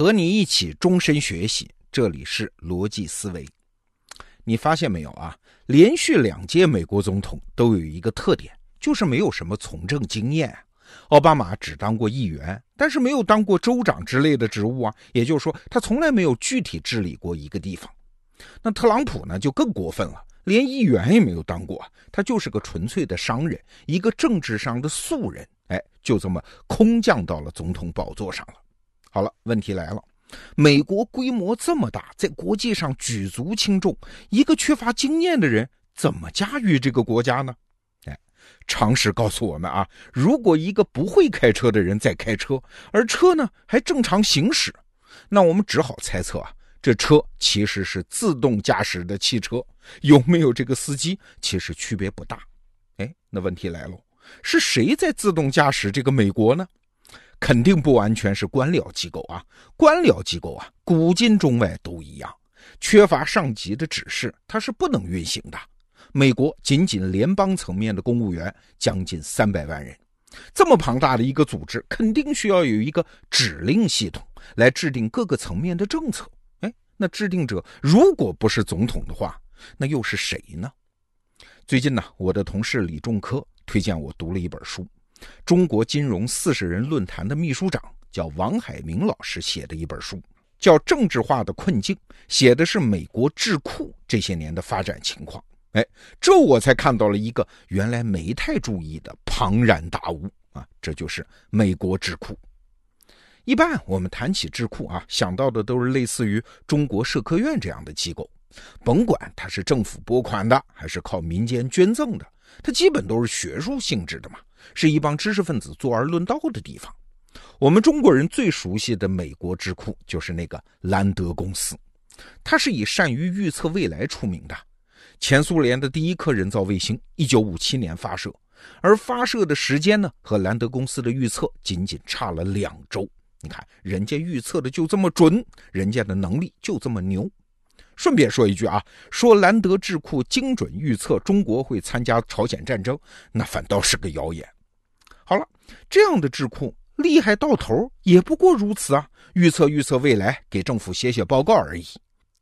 和你一起终身学习，这里是逻辑思维。你发现没有啊？连续两届美国总统都有一个特点，就是没有什么从政经验。奥巴马只当过议员，但是没有当过州长之类的职务啊，也就是说，他从来没有具体治理过一个地方。那特朗普呢，就更过分了，连议员也没有当过，他就是个纯粹的商人，一个政治上的素人，哎，就这么空降到了总统宝座上了。好了，问题来了。美国规模这么大，在国际上举足轻重，一个缺乏经验的人怎么驾驭这个国家呢？哎，常识告诉我们啊，如果一个不会开车的人在开车，而车呢还正常行驶，那我们只好猜测啊，这车其实是自动驾驶的汽车，有没有这个司机其实区别不大。哎，那问题来了，是谁在自动驾驶这个美国呢？肯定不完全是官僚机构啊，官僚机构啊，古今中外都一样，缺乏上级的指示，它是不能运行的。美国仅仅联邦层面的公务员将近三百万人，这么庞大的一个组织，肯定需要有一个指令系统来制定各个层面的政策。哎，那制定者如果不是总统的话，那又是谁呢？最近呢，我的同事李仲科推荐我读了一本书。中国金融四十人论坛的秘书长叫王海明老师写的一本书，叫《政治化的困境》，写的是美国智库这些年的发展情况。哎，这我才看到了一个原来没太注意的庞然大物啊！这就是美国智库。一般我们谈起智库啊，想到的都是类似于中国社科院这样的机构，甭管它是政府拨款的还是靠民间捐赠的，它基本都是学术性质的嘛。是一帮知识分子坐而论道的地方。我们中国人最熟悉的美国智库就是那个兰德公司，它是以善于预测未来出名的。前苏联的第一颗人造卫星，一九五七年发射，而发射的时间呢，和兰德公司的预测仅仅差了两周。你看，人家预测的就这么准，人家的能力就这么牛。顺便说一句啊，说兰德智库精准预测中国会参加朝鲜战争，那反倒是个谣言。好了，这样的智库厉害到头也不过如此啊，预测预测未来，给政府写写报告而已。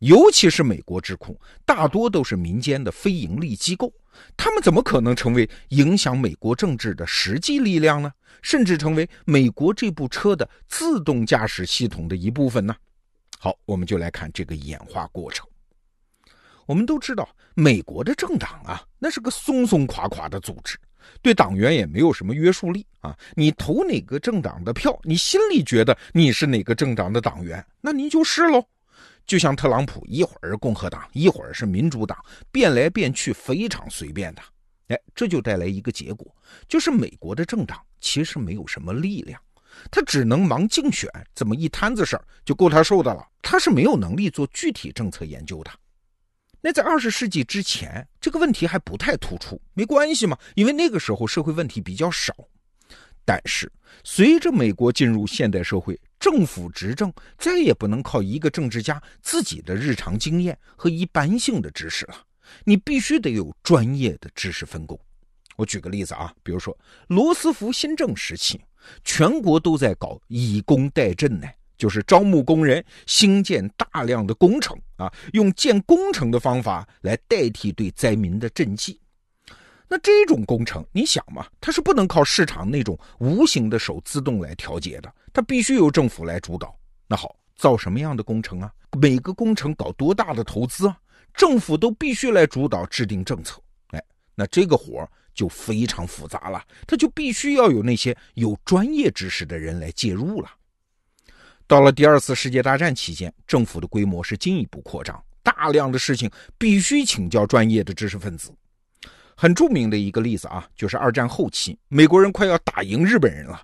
尤其是美国智库，大多都是民间的非盈利机构，他们怎么可能成为影响美国政治的实际力量呢？甚至成为美国这部车的自动驾驶系统的一部分呢？好，我们就来看这个演化过程。我们都知道，美国的政党啊，那是个松松垮垮的组织，对党员也没有什么约束力啊。你投哪个政党的票，你心里觉得你是哪个政党的党员，那您就是喽。就像特朗普，一会儿共和党，一会儿是民主党，变来变去，非常随便的。哎，这就带来一个结果，就是美国的政党其实没有什么力量。他只能忙竞选，这么一摊子事儿就够他受的了。他是没有能力做具体政策研究的。那在二十世纪之前，这个问题还不太突出，没关系嘛，因为那个时候社会问题比较少。但是随着美国进入现代社会，政府执政再也不能靠一个政治家自己的日常经验和一般性的知识了，你必须得有专业的知识分工。我举个例子啊，比如说罗斯福新政时期。全国都在搞以工代赈呢，就是招募工人，兴建大量的工程啊，用建工程的方法来代替对灾民的赈济。那这种工程，你想嘛，它是不能靠市场那种无形的手自动来调节的，它必须由政府来主导。那好，造什么样的工程啊？每个工程搞多大的投资啊？政府都必须来主导制定政策。哎，那这个活儿。就非常复杂了，他就必须要有那些有专业知识的人来介入了。到了第二次世界大战期间，政府的规模是进一步扩张，大量的事情必须请教专业的知识分子。很著名的一个例子啊，就是二战后期，美国人快要打赢日本人了，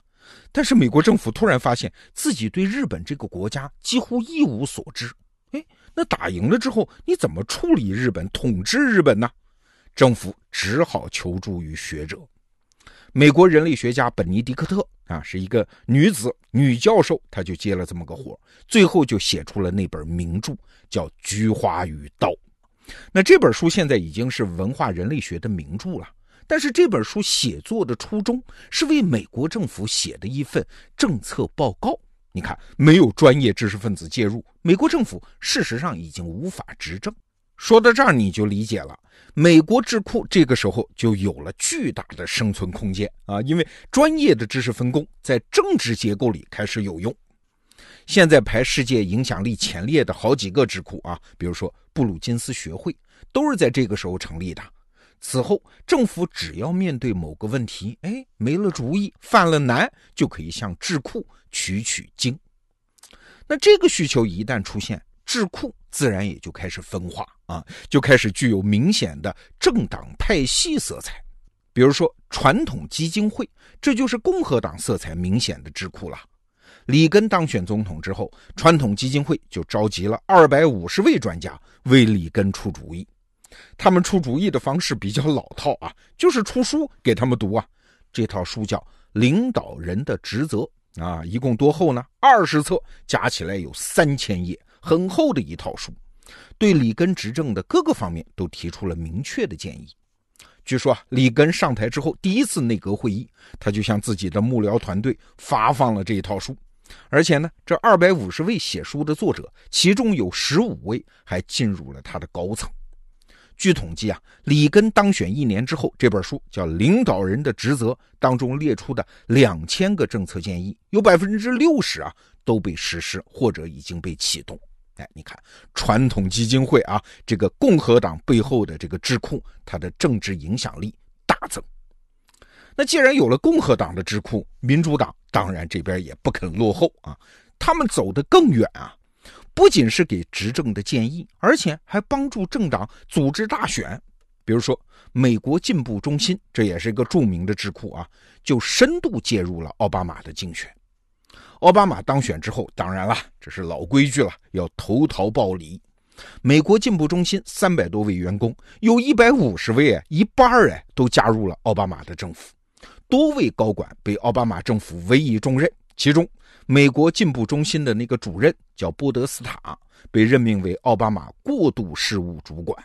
但是美国政府突然发现自己对日本这个国家几乎一无所知。哎，那打赢了之后，你怎么处理日本、统治日本呢？政府只好求助于学者，美国人类学家本尼迪克特啊，是一个女子女教授，她就接了这么个活最后就写出了那本名著，叫《菊花与刀》。那这本书现在已经是文化人类学的名著了，但是这本书写作的初衷是为美国政府写的一份政策报告你看，没有专业知识分子介入，美国政府事实上已经无法执政。说到这儿，你就理解了，美国智库这个时候就有了巨大的生存空间啊，因为专业的知识分工在政治结构里开始有用。现在排世界影响力前列的好几个智库啊，比如说布鲁金斯学会，都是在这个时候成立的。此后，政府只要面对某个问题，哎，没了主意，犯了难，就可以向智库取取经。那这个需求一旦出现，智库自然也就开始分化啊，就开始具有明显的政党派系色彩。比如说，传统基金会，这就是共和党色彩明显的智库了。里根当选总统之后，传统基金会就召集了二百五十位专家为里根出主意。他们出主意的方式比较老套啊，就是出书给他们读啊。这套书叫《领导人的职责》啊，一共多厚呢？二十册，加起来有三千页，很厚的一套书。对里根执政的各个方面都提出了明确的建议。据说啊，里根上台之后第一次内阁会议，他就向自己的幕僚团队发放了这一套书。而且呢，这二百五十位写书的作者，其中有十五位还进入了他的高层。据统计啊，里根当选一年之后，这本书叫《领导人的职责》当中列出的两千个政策建议，有百分之六十啊都被实施或者已经被启动。哎，你看，传统基金会啊，这个共和党背后的这个智库，它的政治影响力大增。那既然有了共和党的智库，民主党当然这边也不肯落后啊，他们走得更远啊。不仅是给执政的建议，而且还帮助政党组织大选。比如说，美国进步中心，这也是一个著名的智库啊，就深度介入了奥巴马的竞选。奥巴马当选之后，当然了，这是老规矩了，要投桃报李。美国进步中心三百多位员工，有一百五十位哎，一半哎，都加入了奥巴马的政府。多位高管被奥巴马政府委以重任，其中。美国进步中心的那个主任叫波德斯塔，被任命为奥巴马过渡事务主管。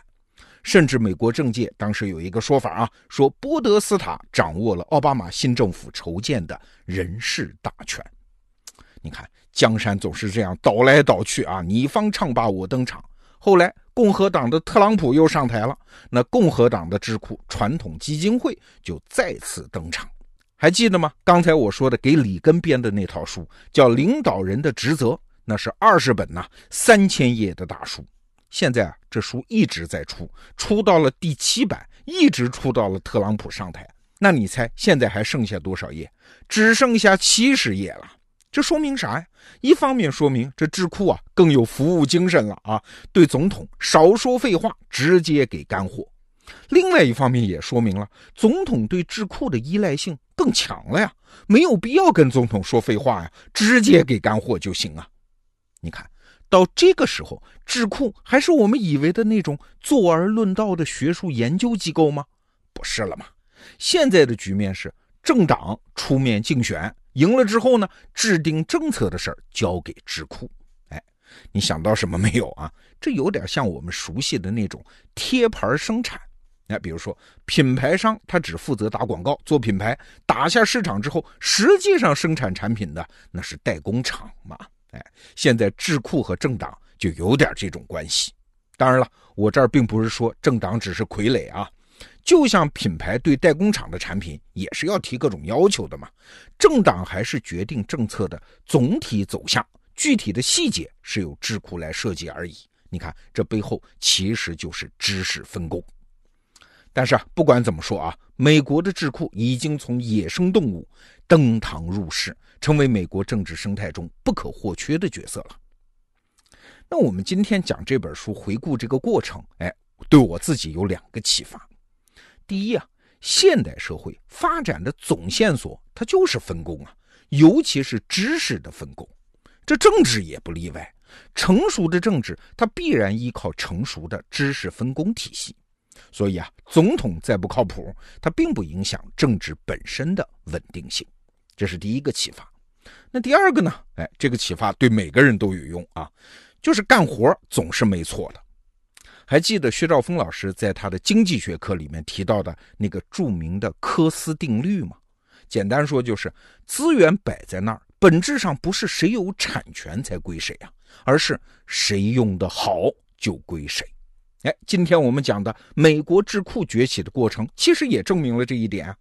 甚至美国政界当时有一个说法啊，说波德斯塔掌握了奥巴马新政府筹建的人事大权。你看，江山总是这样倒来倒去啊，你方唱罢我登场。后来，共和党的特朗普又上台了，那共和党的智库传统基金会就再次登场。还记得吗？刚才我说的给里根编的那套书叫《领导人的职责》，那是二十本呐，三千页的大书。现在啊，这书一直在出，出到了第七版，一直出到了特朗普上台。那你猜现在还剩下多少页？只剩下七十页了。这说明啥呀？一方面说明这智库啊更有服务精神了啊，对总统少说废话，直接给干货。另外一方面也说明了总统对智库的依赖性更强了呀，没有必要跟总统说废话呀，直接给干货就行啊。你看到这个时候，智库还是我们以为的那种坐而论道的学术研究机构吗？不是了嘛。现在的局面是政党出面竞选，赢了之后呢，制定政策的事儿交给智库。哎，你想到什么没有啊？这有点像我们熟悉的那种贴牌生产。那比如说，品牌商他只负责打广告、做品牌，打下市场之后，实际上生产产品的那是代工厂嘛？哎，现在智库和政党就有点这种关系。当然了，我这儿并不是说政党只是傀儡啊，就像品牌对代工厂的产品也是要提各种要求的嘛。政党还是决定政策的总体走向，具体的细节是由智库来设计而已。你看，这背后其实就是知识分工。但是啊，不管怎么说啊，美国的智库已经从野生动物登堂入室，成为美国政治生态中不可或缺的角色了。那我们今天讲这本书，回顾这个过程，哎，对我自己有两个启发。第一啊，现代社会发展的总线索，它就是分工啊，尤其是知识的分工。这政治也不例外，成熟的政治它必然依靠成熟的知识分工体系。所以啊，总统再不靠谱，它并不影响政治本身的稳定性，这是第一个启发。那第二个呢？哎，这个启发对每个人都有用啊，就是干活总是没错的。还记得薛兆丰老师在他的经济学课里面提到的那个著名的科斯定律吗？简单说就是，资源摆在那儿，本质上不是谁有产权才归谁啊，而是谁用的好就归谁。哎，今天我们讲的美国智库崛起的过程，其实也证明了这一点啊。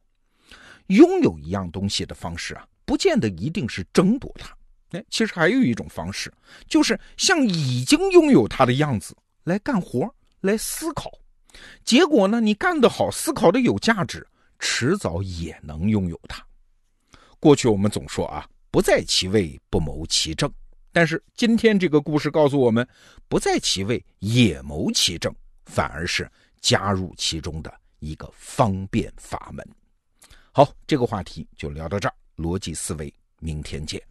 拥有一样东西的方式啊，不见得一定是争夺它。哎，其实还有一种方式，就是像已经拥有它的样子来干活，来思考。结果呢，你干得好，思考的有价值，迟早也能拥有它。过去我们总说啊，不在其位不谋其政。但是今天这个故事告诉我们，不在其位也谋其政，反而是加入其中的一个方便法门。好，这个话题就聊到这儿，逻辑思维，明天见。